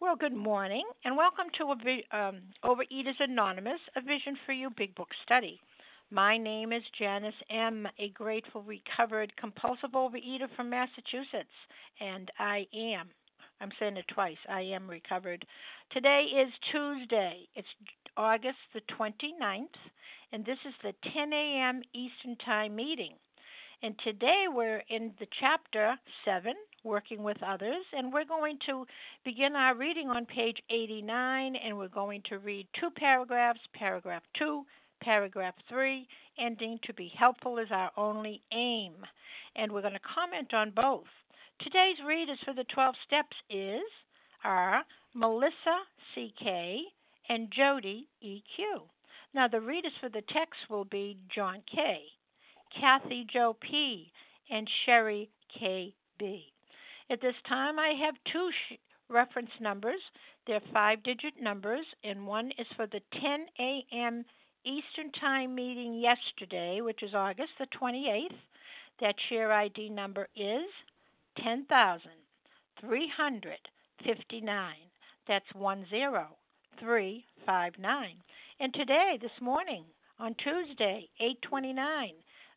Well, good morning, and welcome to a, um, Overeaters Anonymous, a Vision for You Big Book study. My name is Janice M., a grateful, recovered, compulsive overeater from Massachusetts, and I am. I'm saying it twice. I am recovered. Today is Tuesday. It's August the 29th, and this is the 10 a.m. Eastern Time meeting. And today we're in the chapter 7, Working with Others, and we're going to begin our reading on page 89, and we're going to read two paragraphs, paragraph 2, paragraph 3, ending to be helpful is our only aim. And we're going to comment on both. Today's readers for the 12 steps is are Melissa CK and Jody EQ. Now the readers for the text will be John K, Kathy Joe P, and Sherry KB. At this time, I have two sh- reference numbers. They're five digit numbers, and one is for the 10 a.m. Eastern Time meeting yesterday, which is August the 28th. That share ID number is 10,359. That's 10359. And today, this morning, on Tuesday, 829,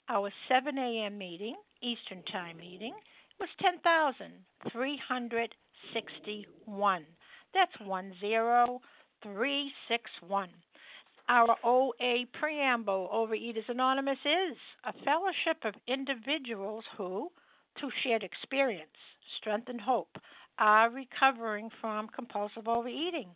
our 7 a.m. meeting, Eastern Time meeting, was 10,361. That's 10361. Our OA preamble, Overeaters Anonymous, is a fellowship of individuals who, through shared experience, strength, and hope, are recovering from compulsive overeating.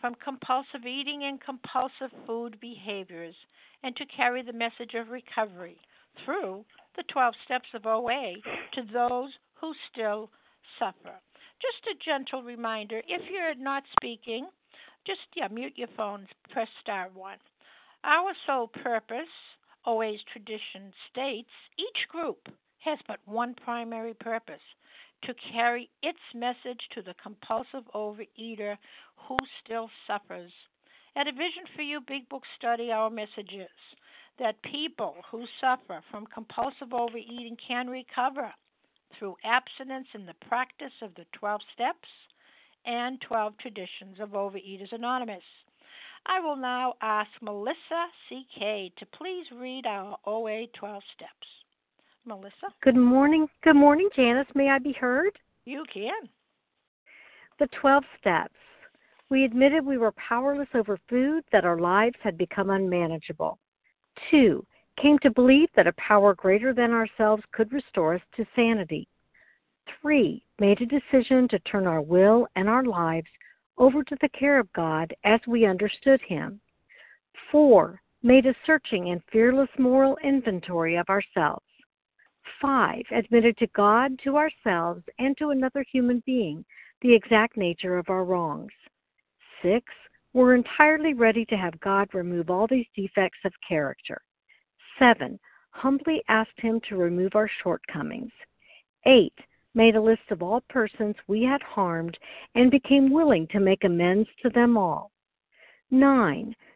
from compulsive eating and compulsive food behaviors and to carry the message of recovery through the 12 steps of OA to those who still suffer. Just a gentle reminder if you're not speaking, just yeah, mute your phones, press star 1. Our sole purpose, OA's tradition states, each group has but one primary purpose to carry its message to the compulsive overeater who still suffers. At a Vision for You Big Book study, our message is that people who suffer from compulsive overeating can recover through abstinence in the practice of the 12 steps and 12 traditions of Overeaters Anonymous. I will now ask Melissa CK to please read our OA 12 steps. Melissa? Good morning. Good morning, Janice. May I be heard? You can. The 12 steps. We admitted we were powerless over food, that our lives had become unmanageable. Two, came to believe that a power greater than ourselves could restore us to sanity. Three, made a decision to turn our will and our lives over to the care of God as we understood Him. Four, made a searching and fearless moral inventory of ourselves. 5. Admitted to God, to ourselves, and to another human being the exact nature of our wrongs. 6. We're entirely ready to have God remove all these defects of character. 7. Humbly asked Him to remove our shortcomings. 8. Made a list of all persons we had harmed and became willing to make amends to them all. 9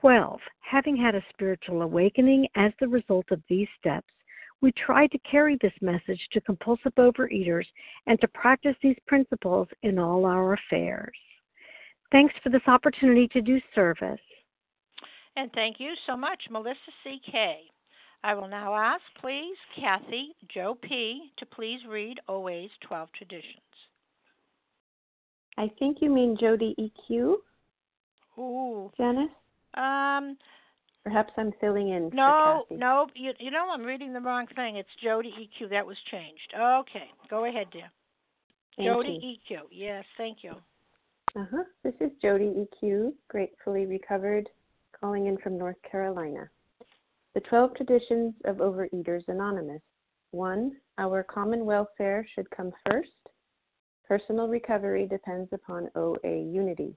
12. Having had a spiritual awakening as the result of these steps, we try to carry this message to compulsive overeaters and to practice these principles in all our affairs. Thanks for this opportunity to do service. And thank you so much, Melissa C.K. I will now ask, please, Kathy Joe P. to please read OA's 12 traditions. I think you mean Jody EQ. Ooh. Janice? Um. Perhaps I'm filling in. No, no. You, you know, I'm reading the wrong thing. It's Jody EQ. That was changed. Okay. Go ahead, dear. Thank Jody EQ. Yes, thank you. Uh huh. This is Jody EQ, gratefully recovered, calling in from North Carolina. The 12 Traditions of Overeaters Anonymous. 1. Our common welfare should come first. Personal recovery depends upon OA unity.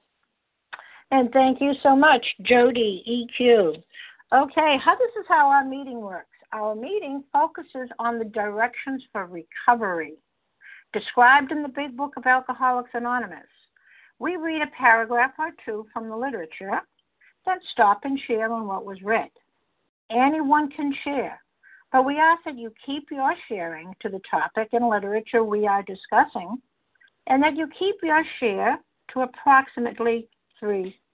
And thank you so much, Jody EQ. Okay, how this is how our meeting works. Our meeting focuses on the directions for recovery described in the Big Book of Alcoholics Anonymous. We read a paragraph or two from the literature, then stop and share on what was read. Anyone can share, but we ask that you keep your sharing to the topic and literature we are discussing, and that you keep your share to approximately three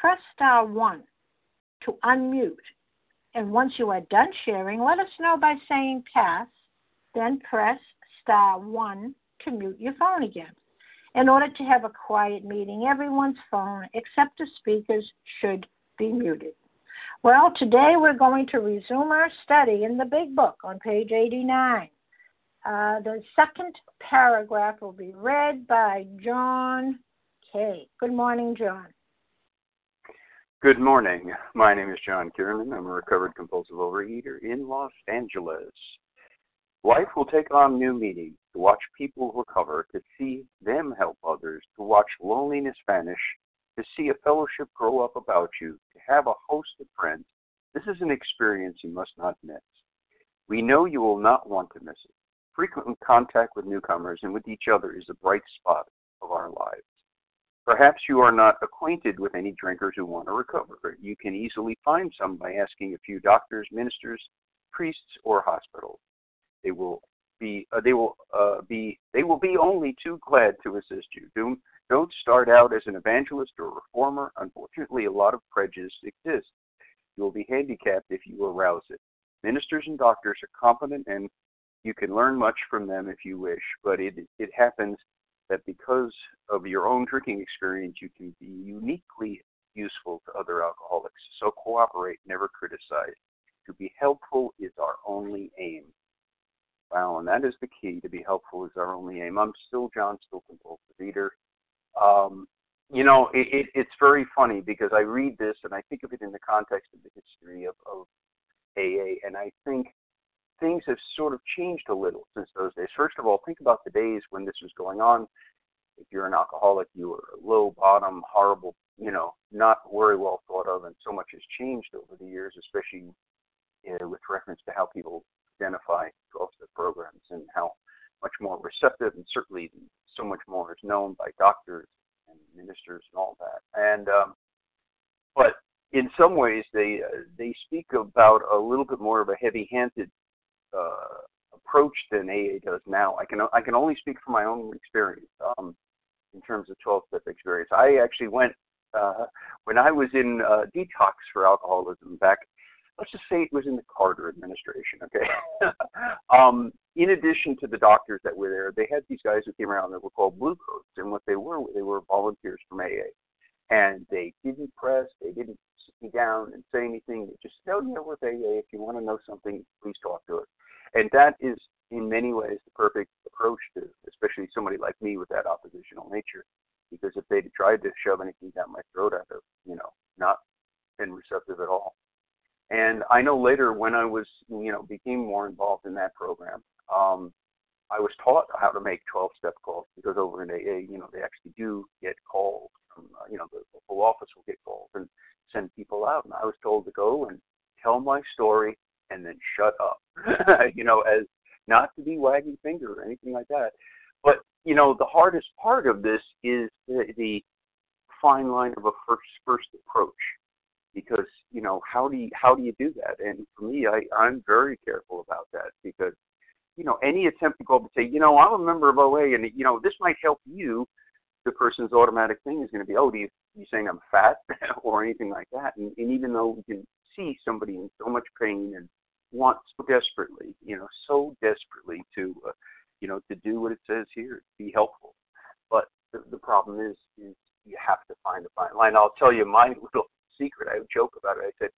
press star 1 to unmute. And once you are done sharing, let us know by saying pass, then press star 1 to mute your phone again. In order to have a quiet meeting, everyone's phone except the speaker's should be muted. Well, today we're going to resume our study in the Big Book on page 89. Uh, the second paragraph will be read by John Kay. Good morning, John. Good morning. My name is John Kiernan. I'm a recovered compulsive overeater in Los Angeles. Life will take on new meaning to watch people recover, to see them help others, to watch loneliness vanish, to see a fellowship grow up about you, to have a host of friends. This is an experience you must not miss. We know you will not want to miss it. Frequent contact with newcomers and with each other is a bright spot of our lives. Perhaps you are not acquainted with any drinkers who want to recover. You can easily find some by asking a few doctors, ministers, priests, or hospitals. They will be uh, they will uh, be they will be only too glad to assist you. Don't don't start out as an evangelist or reformer. Unfortunately, a lot of prejudice exists. You will be handicapped if you arouse it. Ministers and doctors are competent and you can learn much from them if you wish, but it it happens that because of your own drinking experience, you can be uniquely useful to other alcoholics. So cooperate, never criticize. To be helpful is our only aim. Wow, and that is the key. To be helpful is our only aim. I'm still John, still compulsive eater. Um, you know, it, it, it's very funny because I read this and I think of it in the context of the history of, of AA, and I think things have sort of changed a little since those days. First of all, think about the days when this was going on. If you're an alcoholic, you were low bottom, horrible, you know, not very well thought of, and so much has changed over the years, especially uh, with reference to how people identify 12-step programs and how much more receptive and certainly so much more is known by doctors and ministers and all that. And um, but in some ways they uh, they speak about a little bit more of a heavy-handed uh, approach than AA does now. I can I can only speak from my own experience um, in terms of 12-step experience. I actually went uh, when I was in uh, detox for alcoholism back let's just say it was in the Carter administration, okay? um, in addition to the doctors that were there, they had these guys who came around that were called blue coats, and what they were, they were volunteers from AA. And they didn't press, they didn't sit me down and say anything. Just oh, yeah, with AA, if you want to know something, please talk to us. And that is, in many ways, the perfect approach to, especially somebody like me with that oppositional nature. Because if they'd tried to shove anything down my throat, I'd have, you know, not been receptive at all. And I know later when I was, you know, became more involved in that program, um, I was taught how to make 12 step calls because over in AA, you know, they actually do get uh, Uh, you know, the local office will get calls and send people out. And I was told to go and tell my story and then shut up, you know, as not to be wagging finger or anything like that. But, you know, the hardest part of this is the, the fine line of a first, first approach because you know how do you how do you do that and for me i i'm very careful about that because you know any attempt to go up and say you know i'm a member of oa and you know this might help you the person's automatic thing is going to be oh do you you saying i'm fat or anything like that and, and even though we can see somebody in so much pain and want so desperately you know so desperately to uh, you know to do what it says here be helpful but the, the problem is is you have to find a fine line i'll tell you my little secret. I joke about it. I said,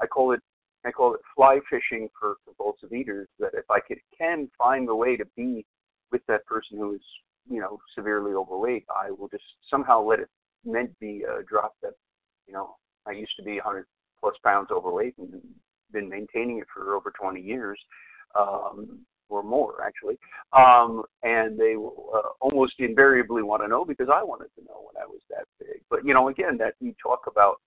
I call it, I call it fly fishing for compulsive eaters. That if I could, can find a way to be with that person who is, you know, severely overweight, I will just somehow let it meant be a drop that, you know, I used to be 100 plus pounds overweight and been maintaining it for over 20 years. Um, or more actually, um, and they uh, almost invariably want to know because I wanted to know when I was that big. But you know, again, that you talk about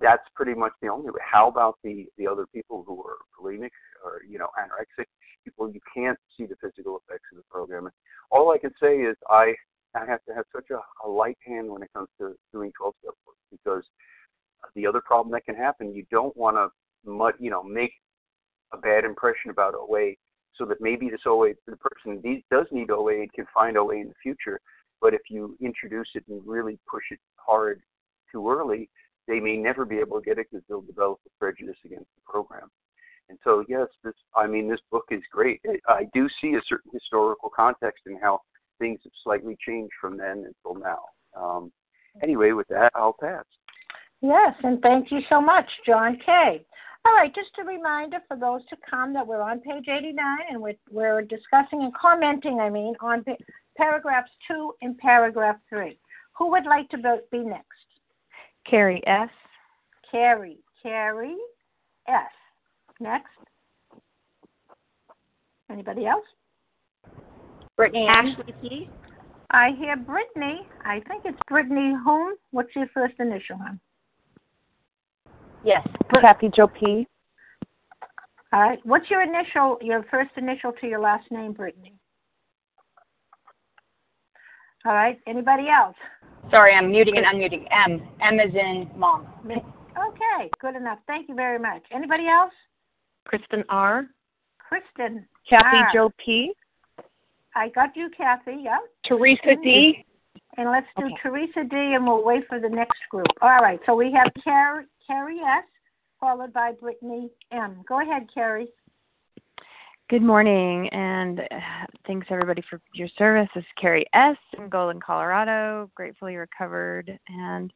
that's pretty much the only way. How about the the other people who are bulimic or you know anorexic people? You can't see the physical effects of the program. All I can say is I I have to have such a, a light hand when it comes to doing 12 step work because the other problem that can happen, you don't want to mud you know make a bad impression about OA so that maybe this OA the person does need OA and can find OA in the future. But if you introduce it and really push it hard too early, they may never be able to get it because they'll develop a prejudice against the program. And so, yes, this I mean, this book is great. I do see a certain historical context in how things have slightly changed from then until now. Um, anyway, with that, I'll pass. Yes, and thank you so much, John K. All right, just a reminder for those to come that we're on page 89 and we're, we're discussing and commenting, I mean, on paragraphs 2 and paragraph 3. Who would like to vote be next? Carrie S. Carrie. Carrie S. Next. Anybody else? Brittany Ashley P. I hear Brittany. I think it's Brittany whom? What's your first initial, hon? Yes. Kathy Joe P. All right. What's your initial, your first initial to your last name, Brittany? All right. Anybody else? Sorry, I'm muting and unmuting. M. M is in mom. Okay, good enough. Thank you very much. Anybody else? Kristen R. Kristen. Kathy R. Joe P. I got you, Kathy. Yeah. Teresa D. And let's do okay. Teresa D. And we'll wait for the next group. All right. So we have Carrie, Carrie S. Followed by Brittany M. Go ahead, Carrie. Good morning, and uh, thanks everybody for your service. This is Carrie S. in Golden, Colorado, gratefully recovered. And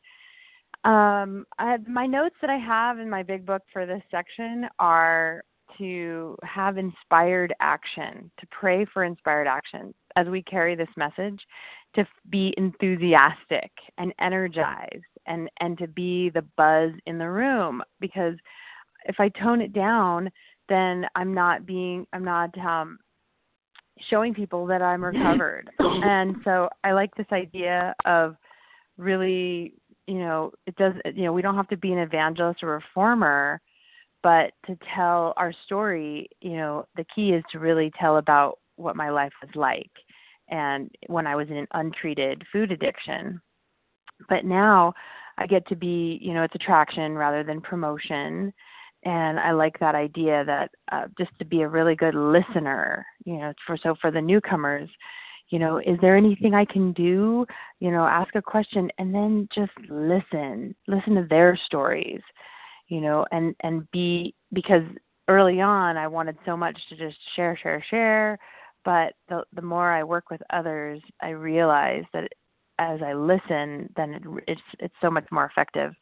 um, I, my notes that I have in my big book for this section are to have inspired action, to pray for inspired action as we carry this message, to be enthusiastic and energized and and to be the buzz in the room because if I tone it down, then I'm not being I'm not um showing people that I'm recovered. and so I like this idea of really, you know, it does you know, we don't have to be an evangelist or reformer, but to tell our story, you know, the key is to really tell about what my life was like and when I was in an untreated food addiction. But now I get to be, you know, it's attraction rather than promotion. And I like that idea that uh, just to be a really good listener, you know, for so for the newcomers, you know, is there anything I can do? You know, ask a question and then just listen, listen to their stories, you know, and and be because early on I wanted so much to just share, share, share, but the the more I work with others, I realize that as I listen, then it, it's it's so much more effective.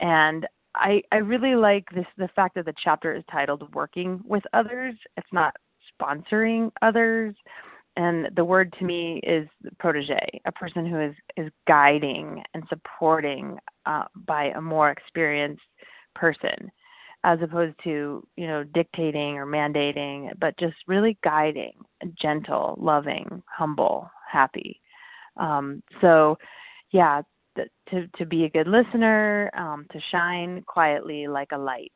And I I really like this the fact that the chapter is titled "Working with Others." It's not sponsoring others. And the word to me is protege, a person who is is guiding and supporting uh, by a more experienced person as opposed to you know dictating or mandating but just really guiding gentle loving humble happy. Um, so yeah to to be a good listener um, to shine quietly like a light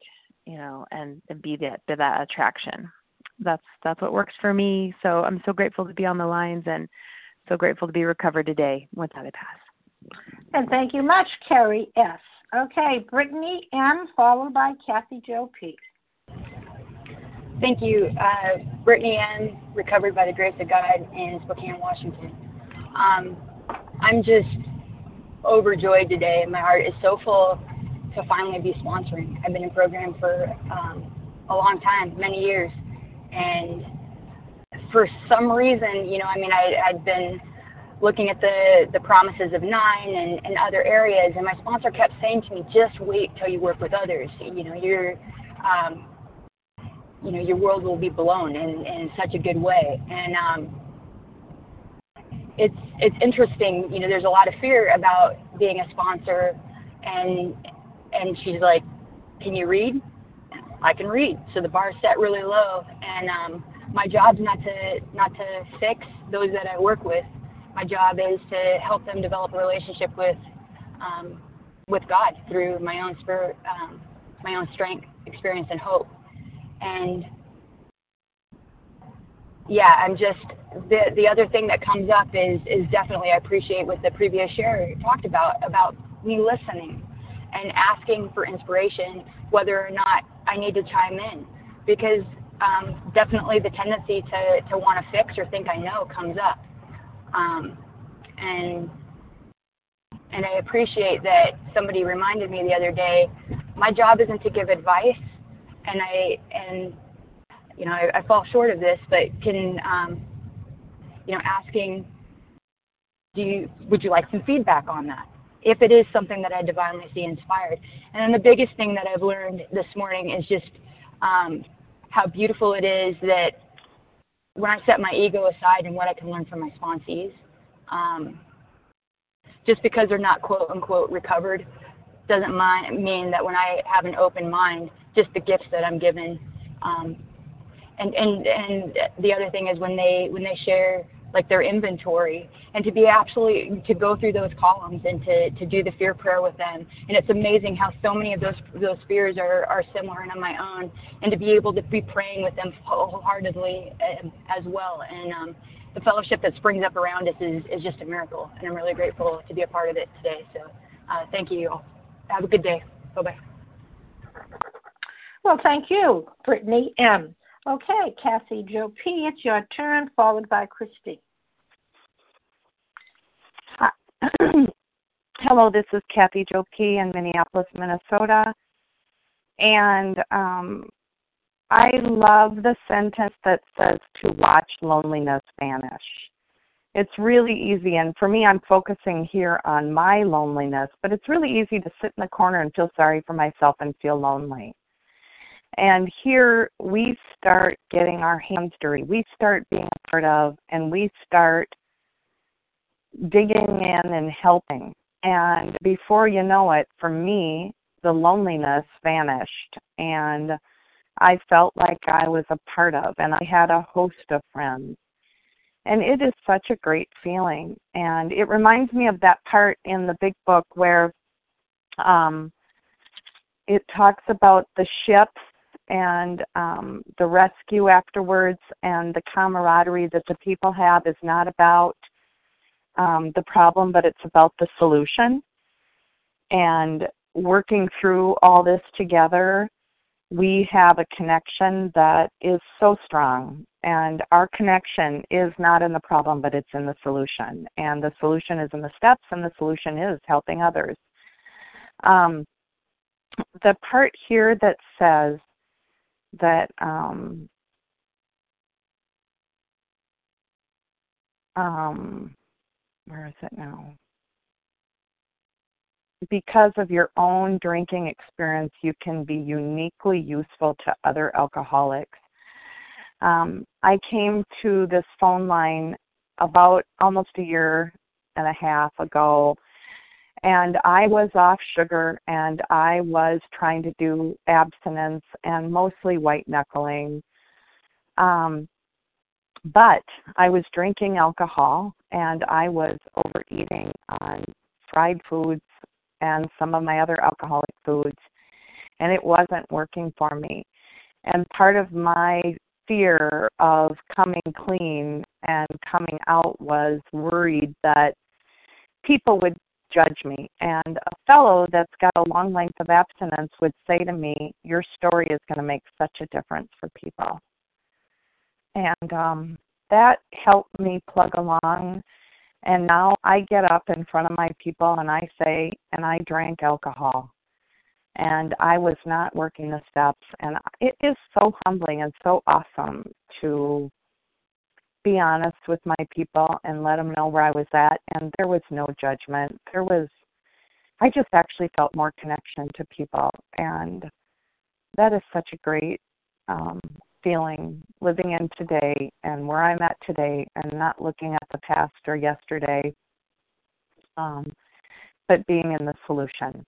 you know and, and be that be that attraction that's that's what works for me so i'm so grateful to be on the lines and so grateful to be recovered today with that i pass and thank you much carrie s Okay, Brittany M, followed by Kathy Jo P. Thank you. Uh, Brittany M, recovered by the grace of God in Spokane, Washington. Um, I'm just overjoyed today. My heart is so full to finally be sponsoring. I've been in program for um, a long time, many years, and for some reason, you know, I mean, I, I'd been looking at the, the promises of nine and, and other areas. And my sponsor kept saying to me, just wait till you work with others. You know, your, um, you know, your world will be blown in, in such a good way. And, um, it's, it's interesting, you know, there's a lot of fear about being a sponsor and, and she's like, can you read? I can read. So the bar is set really low and, um, my job's not to, not to fix those that I work with my job is to help them develop a relationship with um, with God through my own spirit, um, my own strength, experience, and hope. And yeah, I'm just the the other thing that comes up is is definitely I appreciate what the previous share talked about about me listening and asking for inspiration, whether or not I need to chime in, because um, definitely the tendency to to want to fix or think I know comes up. Um, and and I appreciate that somebody reminded me the other day. My job isn't to give advice, and I and you know I, I fall short of this, but can um, you know asking, do you would you like some feedback on that? If it is something that I divinely see inspired, and then the biggest thing that I've learned this morning is just um, how beautiful it is that when I set my ego aside and what I can learn from my sponsees, um, just because they're not quote unquote recovered doesn't mind, mean that when I have an open mind, just the gifts that I'm given. Um, and, and, and the other thing is when they, when they share like their inventory and to be absolutely to go through those columns and to, to do the fear prayer with them. And it's amazing how so many of those those fears are, are similar and on my own and to be able to be praying with them wholeheartedly um, as well. And um, the fellowship that springs up around us is, is just a miracle and I'm really grateful to be a part of it today. So uh, thank you all. Have a good day. Bye bye well thank you Brittany M Okay, Kathy Jo P., it's your turn, followed by Christy. Hello, this is Kathy Jo P. in Minneapolis, Minnesota. And um, I love the sentence that says to watch loneliness vanish. It's really easy, and for me, I'm focusing here on my loneliness, but it's really easy to sit in the corner and feel sorry for myself and feel lonely. And here we start getting our hands dirty. We start being a part of, and we start digging in and helping. And before you know it, for me, the loneliness vanished. And I felt like I was a part of, and I had a host of friends. And it is such a great feeling. And it reminds me of that part in the big book where um, it talks about the ships and um, the rescue afterwards and the camaraderie that the people have is not about um, the problem, but it's about the solution. And working through all this together we have a connection that is so strong. And our connection is not in the problem, but it's in the solution. And the solution is in the steps, and the solution is helping others. Um, the part here that says that um, um, where is it now? because of your own drinking experience, you can be uniquely useful to other alcoholics. Um, I came to this phone line about almost a year and a half ago, and I was off sugar and I was trying to do abstinence and mostly white knuckling. Um, but I was drinking alcohol and I was overeating on fried foods and some of my other alcoholic foods, and it wasn't working for me. And part of my fear of coming clean and coming out was worried that people would judge me. And a fellow that's got a long length of abstinence would say to me, Your story is going to make such a difference for people. And um, that helped me plug along and now I get up in front of my people and I say, and I drank alcohol. And I was not working the steps. And it is so humbling and so awesome to be honest with my people and let them know where I was at. And there was no judgment. There was, I just actually felt more connection to people. And that is such a great um, feeling living in today and where I'm at today and not looking at the past or yesterday, um, but being in the solution.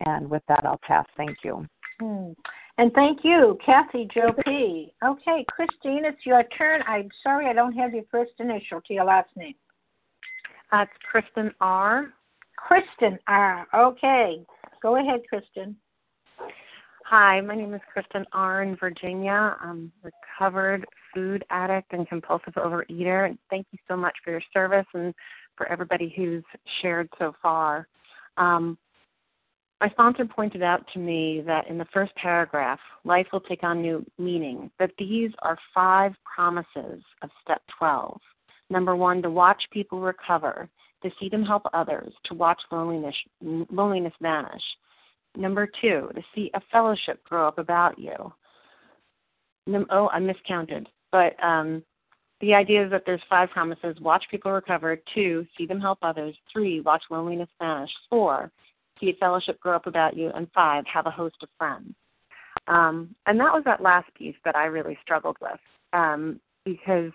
And with that, I'll pass. Thank you. Hmm. And thank you, Kathy Joe P. Okay, Christine, it's your turn. I'm sorry I don't have your first initial to your last name. Uh, it's Kristen R. Kristen R. Okay. Go ahead, Kristen. Hi, my name is Kristen R. in Virginia. I'm a recovered food addict and compulsive overeater. And thank you so much for your service and for everybody who's shared so far. Um, my sponsor pointed out to me that in the first paragraph, life will take on new meaning, that these are five promises of step 12. Number one, to watch people recover, to see them help others, to watch loneliness, loneliness vanish. Number two, to see a fellowship grow up about you. Num- oh, I miscounted. But um, the idea is that there's five promises watch people recover, two, see them help others, three, watch loneliness vanish, four, see a fellowship grow up about you, and five, have a host of friends. Um, and that was that last piece that I really struggled with um, because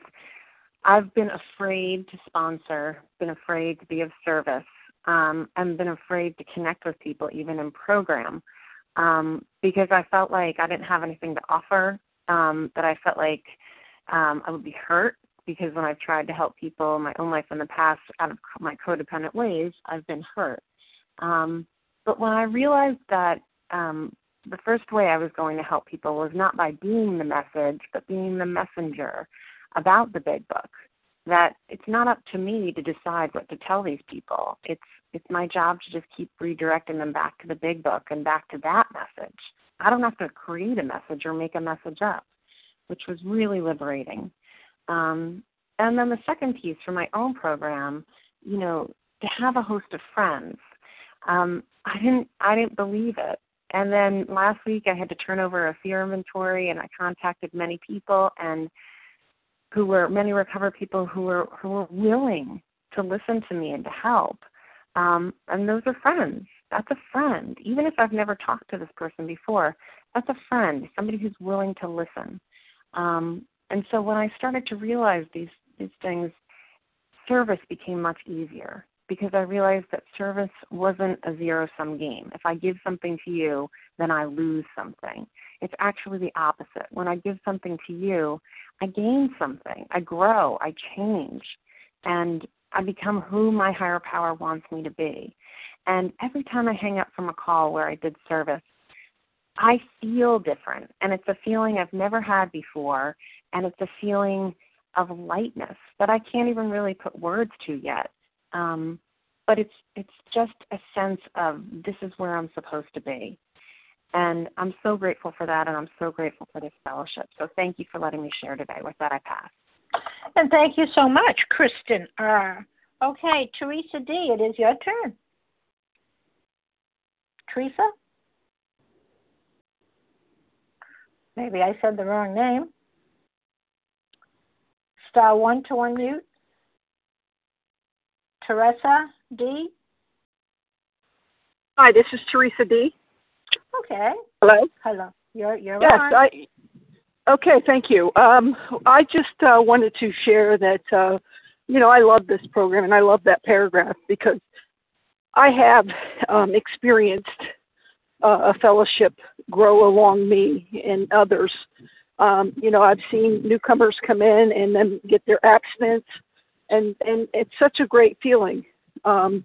I've been afraid to sponsor, been afraid to be of service, um, and been afraid to connect with people even in program um, because I felt like I didn't have anything to offer. Um, that I felt like um, I would be hurt because when I've tried to help people in my own life in the past out of my codependent ways, I've been hurt. Um, but when I realized that um, the first way I was going to help people was not by being the message, but being the messenger about the big book that it's not up to me to decide what to tell these people. It's it's my job to just keep redirecting them back to the big book and back to that message. I don't have to create a message or make a message up, which was really liberating. Um, and then the second piece for my own program, you know, to have a host of friends. Um, I didn't I didn't believe it. And then last week I had to turn over a fear inventory and I contacted many people and who were many recovered people who were who were willing to listen to me and to help. Um, and those are friends. That's a friend. Even if I've never talked to this person before, that's a friend, somebody who's willing to listen. Um, and so when I started to realize these these things, service became much easier because I realized that service wasn't a zero sum game. If I give something to you, then I lose something. It's actually the opposite. When I give something to you, I gain something. I grow, I change, and I become who my higher power wants me to be. And every time I hang up from a call where I did service, I feel different. And it's a feeling I've never had before. And it's a feeling of lightness that I can't even really put words to yet. Um, but it's it's just a sense of this is where I'm supposed to be. And I'm so grateful for that and I'm so grateful for this fellowship. So thank you for letting me share today. With that I pass. And thank you so much, Kristen R. Okay, Teresa D, it is your turn. Teresa? Maybe I said the wrong name. Star one to unmute. Teresa D. Hi, this is Teresa D. Okay. Hello. Hello. You're you're yes, on. I. Okay, thank you. Um, I just uh, wanted to share that uh, you know I love this program and I love that paragraph because I have um, experienced uh, a fellowship grow along me and others. Um, you know, I've seen newcomers come in and then get their abstinence, and and it's such a great feeling um,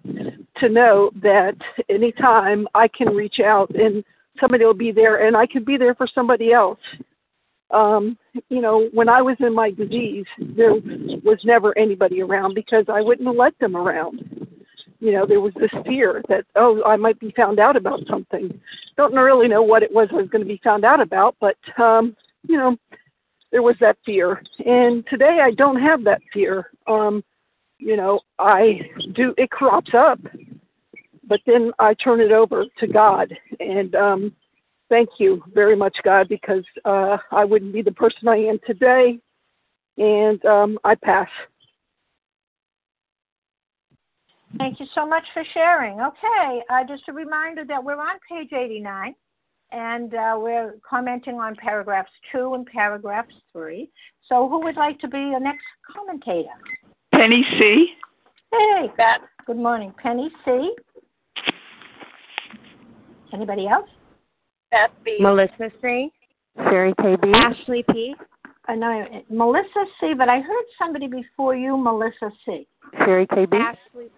to know that anytime I can reach out and somebody will be there, and I can be there for somebody else. Um, you know, when I was in my disease, there was never anybody around because I wouldn't let them around you know, there was this fear that, oh, I might be found out about something. Don't really know what it was I was going to be found out about, but, um, you know, there was that fear. And today I don't have that fear. Um, you know, I do, it crops up, but then I turn it over to God. And um, thank you very much, God, because uh, I wouldn't be the person I am today. And um, I pass. Thank you so much for sharing. Okay, uh, just a reminder that we're on page 89 and uh, we're commenting on paragraphs 2 and paragraph 3. So, who would like to be the next commentator? Penny C. Hey, Beth. Good morning. Penny C. Anybody else? Beth B. Melissa C. Sherry KB. Ashley P. Uh, no, Melissa C, but I heard somebody before you, Melissa C. Sherry KB. Ashley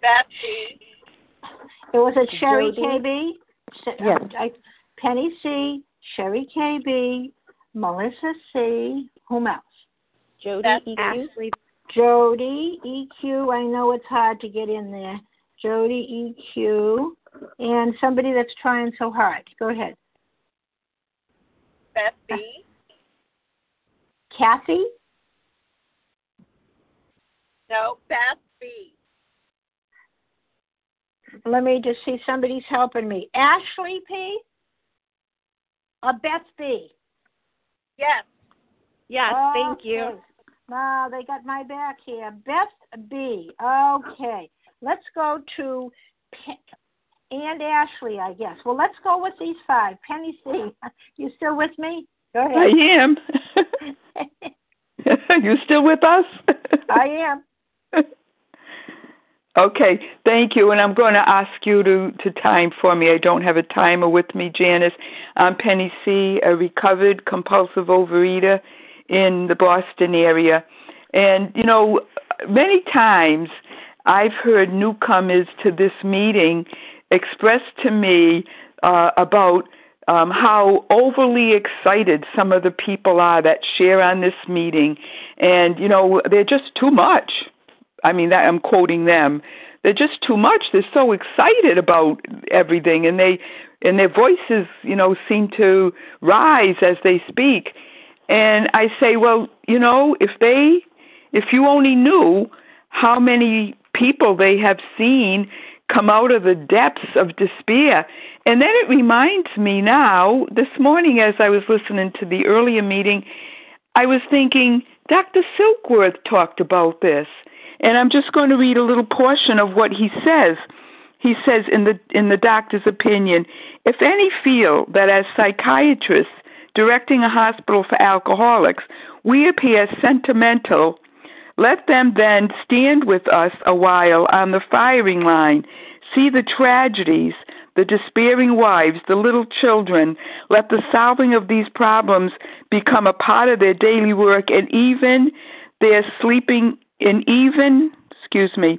Beth B. It was a Sherry Jody. KB, Yes. Um, I, Penny C, Sherry KB, Melissa C. Whom else? Jody Beth EQ. Ashley Jody EQ. I know it's hard to get in there. Jody EQ, and somebody that's trying so hard. Go ahead. Beth B. Kathy. No, Beth B. Let me just see. Somebody's helping me. Ashley P. Or Beth B. Yes. Yes, thank you. Okay. No, they got my back here. Beth B. Okay. Let's go to Pe- and Ashley, I guess. Well, let's go with these five. Penny C. You still with me? Go ahead. I ahead. am. you still with us? I am. Okay, thank you. And I'm going to ask you to, to time for me. I don't have a timer with me, Janice. I'm Penny C., a recovered compulsive overeater in the Boston area. And, you know, many times I've heard newcomers to this meeting express to me uh, about um, how overly excited some of the people are that share on this meeting. And, you know, they're just too much. I mean, I'm quoting them. They're just too much. They're so excited about everything, and they and their voices, you know, seem to rise as they speak. And I say, well, you know, if they, if you only knew how many people they have seen come out of the depths of despair. And then it reminds me now, this morning as I was listening to the earlier meeting, I was thinking Dr. Silkworth talked about this. And I'm just going to read a little portion of what he says. he says in the in the doctor's opinion, if any feel that as psychiatrists directing a hospital for alcoholics, we appear sentimental, let them then stand with us a while on the firing line, see the tragedies, the despairing wives, the little children. Let the solving of these problems become a part of their daily work and even their sleeping and even excuse me,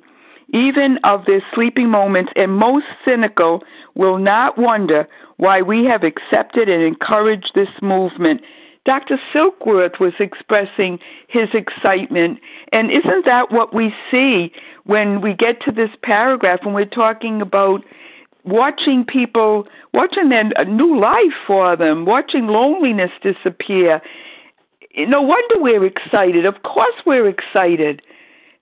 even of their sleeping moments, and most cynical will not wonder why we have accepted and encouraged this movement. Dr. Silkworth was expressing his excitement, and isn't that what we see when we get to this paragraph when we're talking about watching people, watching their a new life for them, watching loneliness disappear? No wonder we're excited. Of course, we're excited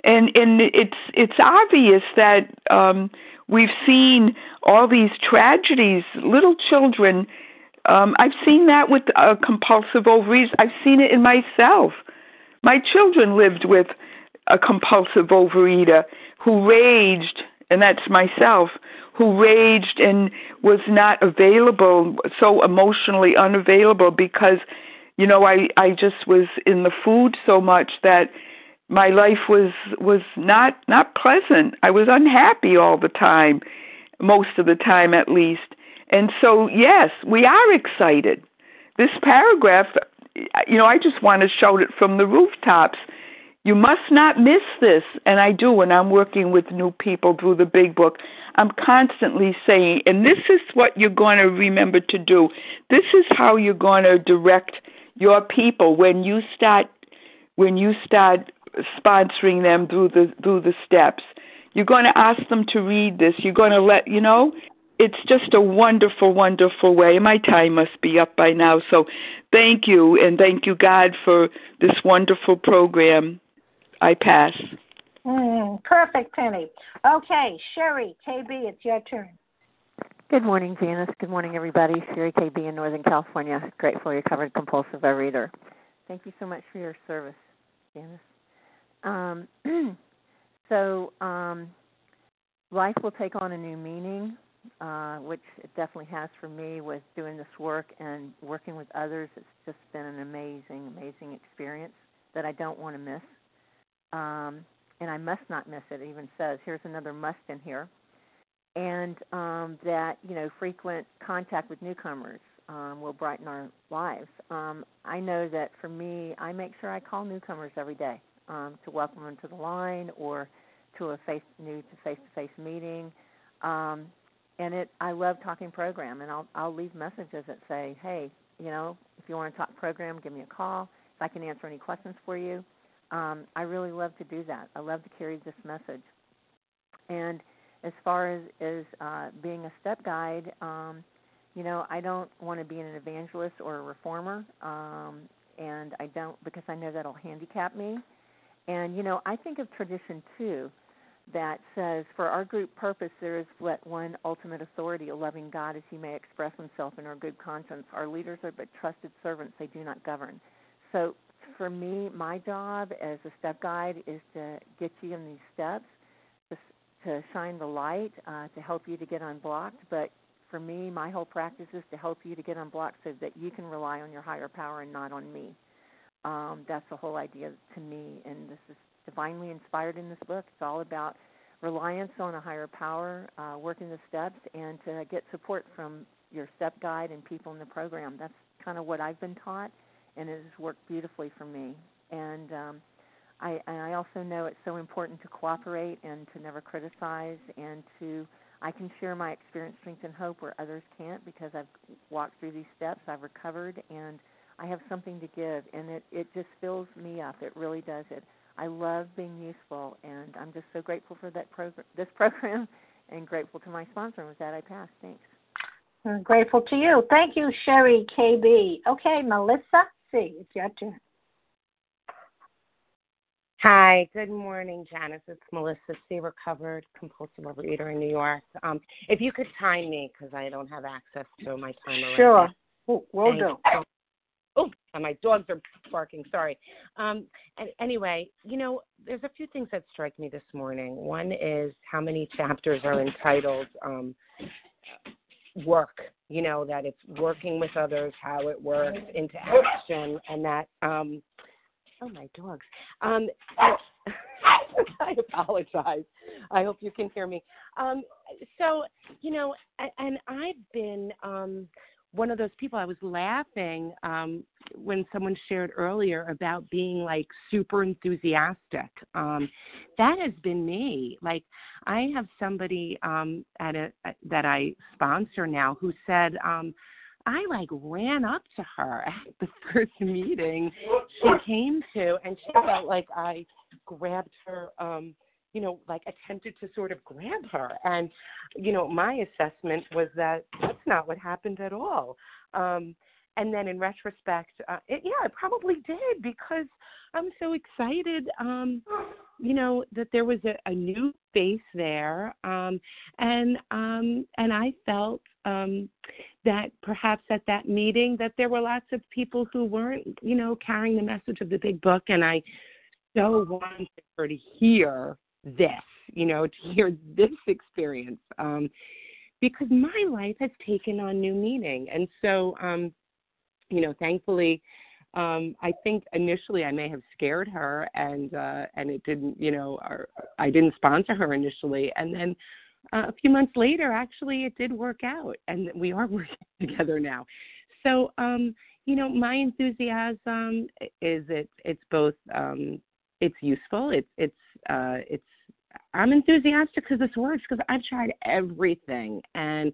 and and it's it's obvious that um, we've seen all these tragedies. Little children. Um, I've seen that with uh, compulsive overeaters. I've seen it in myself. My children lived with a compulsive overeater who raged, and that's myself, who raged and was not available, so emotionally unavailable because, you know, I I just was in the food so much that my life was was not not pleasant. I was unhappy all the time, most of the time at least. And so yes, we are excited. This paragraph, you know, I just want to shout it from the rooftops. You must not miss this, and I do when I'm working with new people through the big book. I'm constantly saying, and this is what you're going to remember to do. This is how you're going to direct your people when you start when you start sponsoring them through the through the steps. You're going to ask them to read this. You're going to let you know. It's just a wonderful, wonderful way. My time must be up by now, so thank you and thank you, God, for this wonderful program. I pass. Mm, perfect, Penny. Okay, Sherry, KB, it's your turn. Good morning, Janice. Good morning, everybody. Sherry KB in Northern California. Grateful recovered compulsive overeater. Thank you so much for your service, Janice. Um, so um, life will take on a new meaning, uh, which it definitely has for me with doing this work and working with others. It's just been an amazing, amazing experience that I don't want to miss. Um, and I must not miss it. It even says here's another must in here, and um, that you know frequent contact with newcomers um, will brighten our lives. Um, I know that for me, I make sure I call newcomers every day um, to welcome them to the line or to a face new to face to face meeting. Um, and it I love talking program and I'll I'll leave messages that say, Hey, you know, if you want to talk program, give me a call. If I can answer any questions for you. Um, I really love to do that. I love to carry this message. And as far as, as uh, being a step guide, um, you know, I don't want to be an evangelist or a reformer, um, and I don't because I know that'll handicap me. And, you know, I think of tradition two that says, For our group purpose, there is but one ultimate authority, a loving God as he may express himself in our good conscience. Our leaders are but trusted servants, they do not govern. So, for me, my job as a step guide is to get you in these steps, to, to shine the light, uh, to help you to get unblocked. But for me, my whole practice is to help you to get unblocked so that you can rely on your higher power and not on me. Um, that's the whole idea to me, and this is divinely inspired in this book. It's all about reliance on a higher power, uh, working the steps, and to get support from your step guide and people in the program. That's kind of what I've been taught, and it has worked beautifully for me. And um, I, I also know it's so important to cooperate and to never criticize, and to I can share my experience, strength, and hope where others can't because I've walked through these steps. I've recovered and I have something to give, and it it just fills me up. It really does. It. I love being useful, and I'm just so grateful for that program, this program, and grateful to my sponsor. And with that, I pass. Thanks. I'm grateful to you. Thank you, Sherry KB. Okay, Melissa C. It's your turn. Hi, good morning, Janice. It's Melissa C. Recovered compulsive overeater in New York. Um, if you could time me, because I don't have access to my timer. Sure, right we'll do. Oh, my dogs are barking. Sorry. Um, and anyway, you know, there's a few things that strike me this morning. One is how many chapters are entitled um, work. You know that it's working with others, how it works into action, and that. Um, oh, my dogs. Um, I apologize. I hope you can hear me. Um, so, you know, and I've been um, one of those people. I was laughing um, when someone shared earlier about being like super enthusiastic. Um, that has been me. Like, I have somebody um, at a that I sponsor now who said. Um, I like ran up to her at the first meeting she came to, and she felt like I grabbed her um you know like attempted to sort of grab her. And you know my assessment was that that's not what happened at all. Um and then in retrospect uh, it, yeah i probably did because i'm so excited um you know that there was a, a new face there. Um and um and i felt um that perhaps at that meeting that there were lots of people who weren't you know carrying the message of the big book. And i so wanted her to hear this, you know, to hear this experience. Um, because my life has taken on new meaning. And so, um, you know, thankfully, um, I think initially I may have scared her, and uh, and it didn't, you know, or, I didn't sponsor her initially, and then uh, a few months later, actually, it did work out, and we are working together now. So, um, you know, my enthusiasm is it it's both um, it's useful. It's it's uh, it's I'm enthusiastic because this works because I've tried everything, and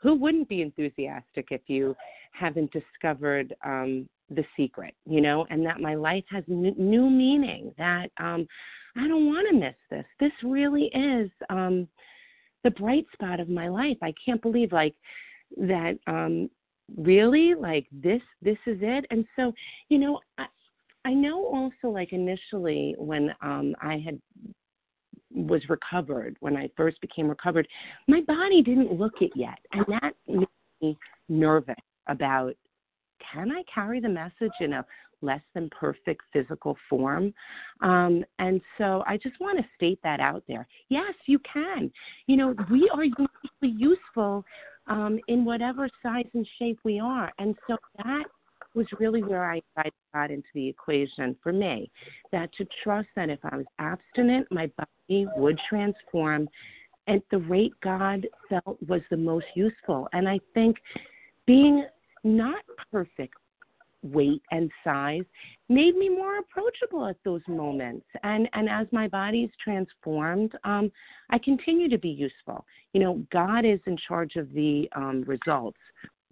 who wouldn't be enthusiastic if you haven't discovered um, the secret, you know, and that my life has n- new meaning. That um, I don't want to miss this. This really is um, the bright spot of my life. I can't believe like that. Um, really, like this. This is it. And so, you know, I, I know also like initially when um I had was recovered, when I first became recovered, my body didn't look it yet. And that made me nervous about can I carry the message in a less than perfect physical form? Um, and so I just want to state that out there. Yes, you can. You know, we are uniquely useful um, in whatever size and shape we are. And so that was really where I, got into the equation for me. That to trust that if I was abstinent, my body would transform at the rate God felt was the most useful. And I think being not perfect weight and size made me more approachable at those moments and and as my body's transformed um i continue to be useful you know god is in charge of the um results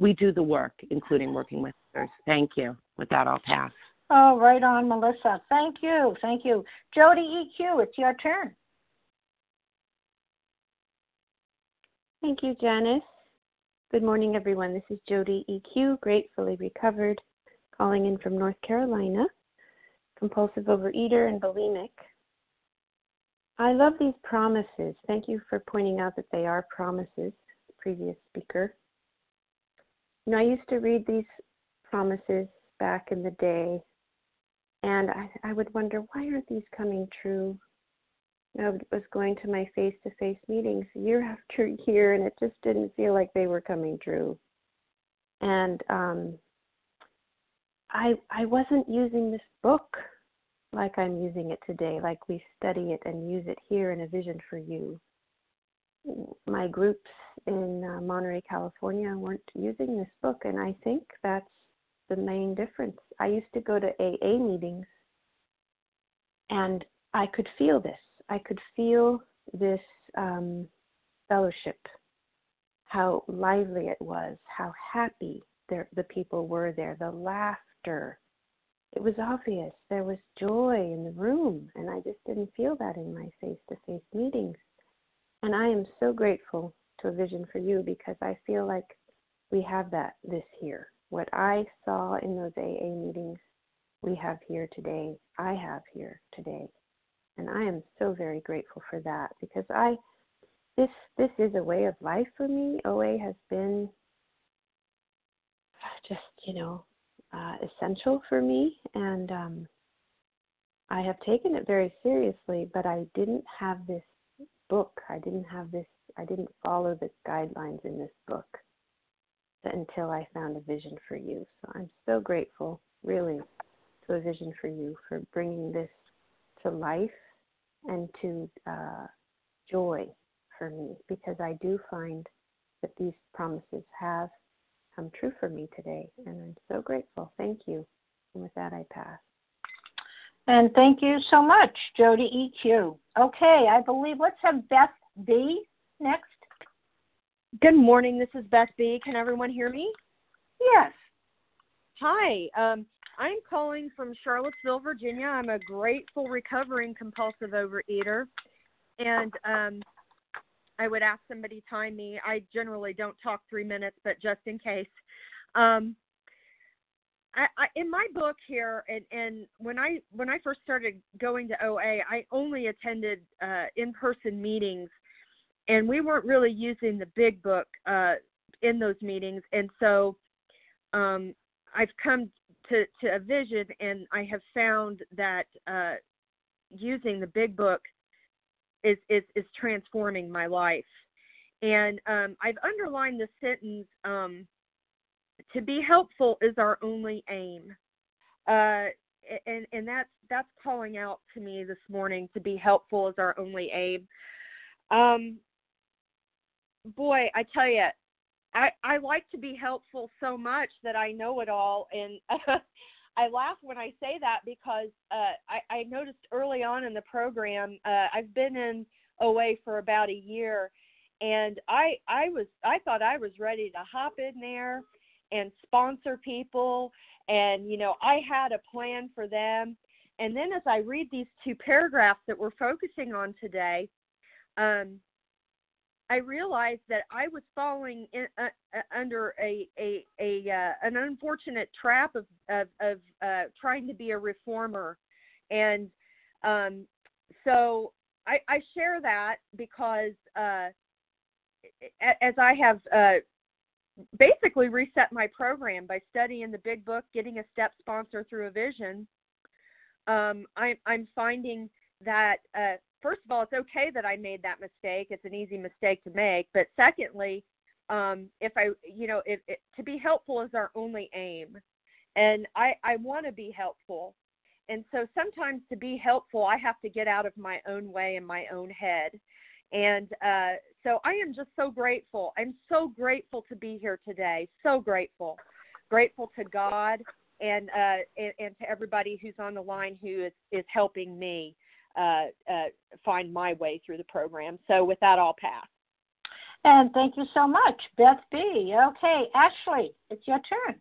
we do the work, including working with others. Thank you. With that, I'll pass. Oh, right on, Melissa. Thank you. Thank you. Jody EQ, it's your turn. Thank you, Janice. Good morning, everyone. This is Jody EQ, gratefully recovered, calling in from North Carolina, compulsive overeater and bulimic. I love these promises. Thank you for pointing out that they are promises, previous speaker. You know, I used to read these promises back in the day, and I, I would wonder why aren't these coming true? I was going to my face to face meetings year after year, and it just didn't feel like they were coming true. And um, I I wasn't using this book like I'm using it today, like we study it and use it here in a vision for you my groups in uh, Monterey, California weren't using this book, and I think that's the main difference. I used to go to AA meetings, and I could feel this. I could feel this um, fellowship, how lively it was, how happy there, the people were there, the laughter. It was obvious. There was joy in the room, and I just didn't feel that in my face to face meetings. And I am so grateful to a vision for you because I feel like we have that this year. What I saw in those AA meetings, we have here today. I have here today. And I am so very grateful for that because I this this is a way of life for me. OA has been just, you know, uh, essential for me, and um, I have taken it very seriously. But I didn't have this book. I didn't have this. I didn't follow the guidelines in this book until I found a vision for you. So I'm so grateful, really, to a vision for you for bringing this to life and to uh, joy for me because I do find that these promises have come true for me today, and I'm so grateful. Thank you. And with that, I pass. And thank you so much, Jody EQ. Okay, I believe let's have Beth B next. Good morning. This is Beth B. Can everyone hear me? Yes. Hi. Um, I'm calling from Charlottesville, Virginia. I'm a grateful recovering compulsive overeater, and um, I would ask somebody time me. I generally don't talk three minutes, but just in case. Um, I, I, in my book here, and, and when I when I first started going to OA, I only attended uh, in-person meetings, and we weren't really using the big book uh, in those meetings. And so, um, I've come to to a vision, and I have found that uh, using the big book is is is transforming my life. And um, I've underlined the sentence: um, "To be helpful is our only aim." Uh, and and that's that's calling out to me this morning. To be helpful is our only aim. Um, boy, I tell you, I I like to be helpful so much that I know it all, and I laugh when I say that because uh, I, I noticed early on in the program, uh, I've been in OA for about a year, and I I was I thought I was ready to hop in there and sponsor people, and you know I had a plan for them. And then as I read these two paragraphs that we're focusing on today, um, I realized that I was falling in, uh, uh, under a a, a uh, an unfortunate trap of of, of uh, trying to be a reformer, and um, so I, I share that because uh, as I have uh, basically reset my program by studying the big book, getting a step sponsor through a vision. Um, I, I'm finding that uh, first of all, it's okay that I made that mistake. It's an easy mistake to make. But secondly, um, if I, you know, if, to be helpful is our only aim, and I, I want to be helpful. And so sometimes to be helpful, I have to get out of my own way and my own head. And uh, so I am just so grateful. I'm so grateful to be here today. So grateful. Grateful to God and uh, and, and to everybody who's on the line who is, is helping me uh, uh, find my way through the program. So with that, I'll pass. And thank you so much, Beth B. Okay, Ashley, it's your turn.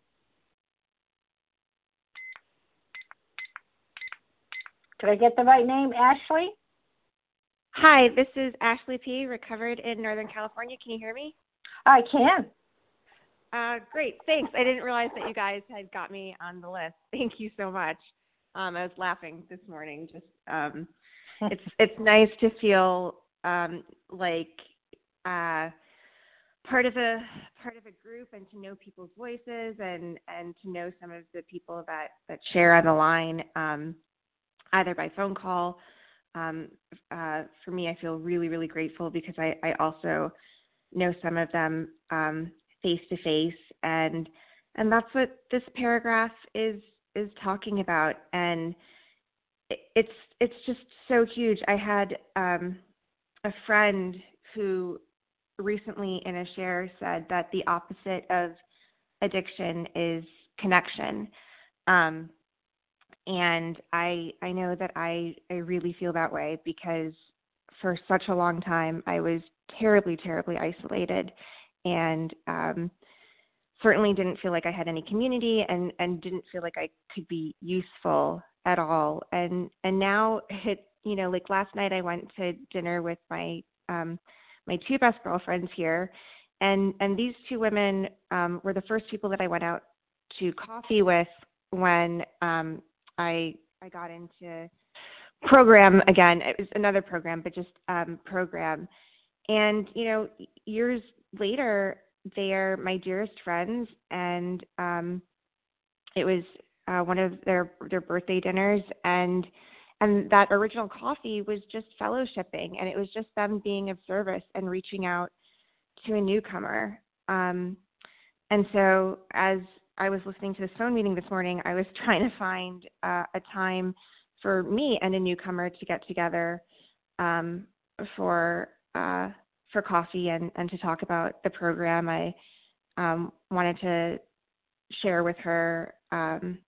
Did I get the right name, Ashley? Hi, this is Ashley P. Recovered in Northern California. Can you hear me? I can. Uh, great, thanks. I didn't realize that you guys had got me on the list. Thank you so much. Um, I was laughing this morning just um, it's it's nice to feel um, like uh, part of a part of a group and to know people's voices and and to know some of the people that that share on the line um, either by phone call. Um, uh, for me, I feel really really grateful because I I also know some of them face to face and and that's what this paragraph is is talking about and it's it's just so huge. I had um, a friend who recently in a share said that the opposite of addiction is connection. Um, and I I know that I I really feel that way because for such a long time I was terribly terribly isolated and um certainly didn't feel like I had any community and and didn't feel like I could be useful at all. And and now it you know like last night i went to dinner with my um my two best girlfriends here and and these two women um were the first people that i went out to coffee with when um i i got into program again it was another program but just um program and you know years later they're my dearest friends and um it was uh, one of their their birthday dinners, and and that original coffee was just fellowshipping, and it was just them being of service and reaching out to a newcomer. Um, and so as I was listening to this phone meeting this morning, I was trying to find uh, a time for me and a newcomer to get together um, for uh, for coffee and, and to talk about the program. I um, wanted to share with her um,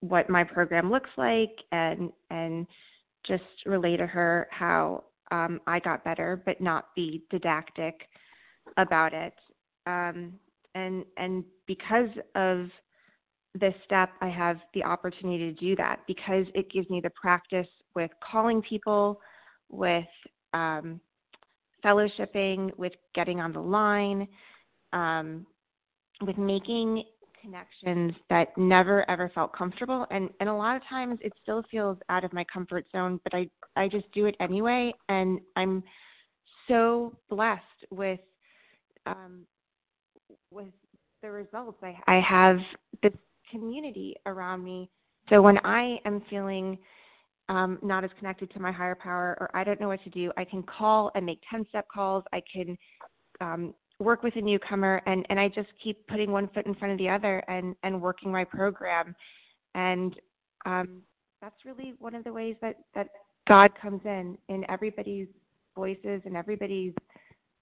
what my program looks like and and just relay to her how um, I got better, but not be didactic about it. Um, and and because of this step, I have the opportunity to do that because it gives me the practice with calling people, with um, fellowshipping, with getting on the line, um, with making connections that never ever felt comfortable. And and a lot of times it still feels out of my comfort zone but i i just do it anyway. And i'm so blessed with um with the results. I i have this community around me. So when i am feeling um, not as connected to my higher power or i don't know what to do i can call and make 10 step calls. I can um, work with a newcomer and and I just keep putting one foot in front of the other and and working my program. And um that's really one of the ways that that God comes in in everybody's voices and everybody's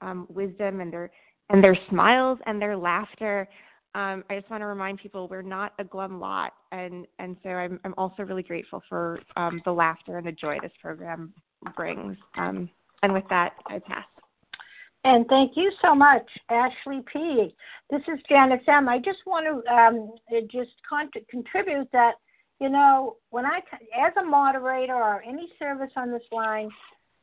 um wisdom and their and their smiles and their laughter um, I just want to remind people we're not a glum lot, and and so I'm I'm also really grateful for um, the laughter and the joy this program brings. Um, and with that, I pass. And thank you so much, Ashley P. This is Janice M. I just want to um, just con- contribute that, you know, when I, as a moderator or any service on this line,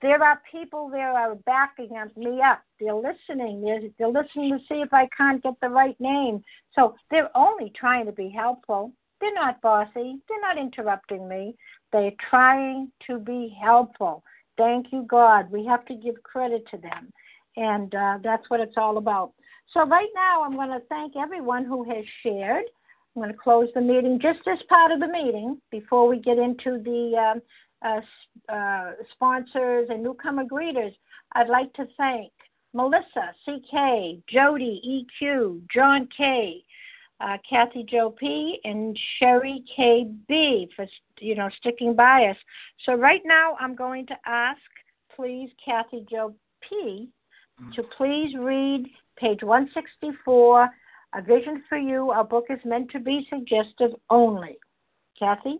there are people there are backing me up. They're listening. They're, they're listening to see if I can't get the right name. So they're only trying to be helpful. They're not bossy. They're not interrupting me. They're trying to be helpful. Thank you, God. We have to give credit to them and uh, that's what it's all about. So, right now, I'm going to thank everyone who has shared. I'm going to close the meeting just as part of the meeting before we get into the um, uh, uh, sponsors and newcomer greeters. I'd like to thank Melissa, CK, Jody, EQ, John K, uh, Kathy Joe P, and Sherry KB for you know sticking by us. So right now, I'm going to ask, please, Kathy Joe P, to please read page 164, A Vision for You. Our book is meant to be suggestive only. Kathy?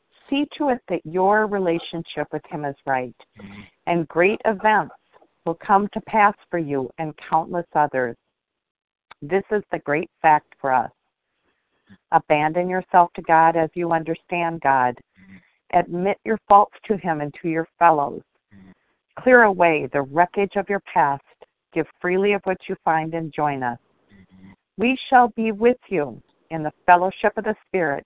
See to it that your relationship with Him is right, mm-hmm. and great events will come to pass for you and countless others. This is the great fact for us. Abandon yourself to God as you understand God. Mm-hmm. Admit your faults to Him and to your fellows. Mm-hmm. Clear away the wreckage of your past. Give freely of what you find and join us. We shall be with you in the fellowship of the Spirit,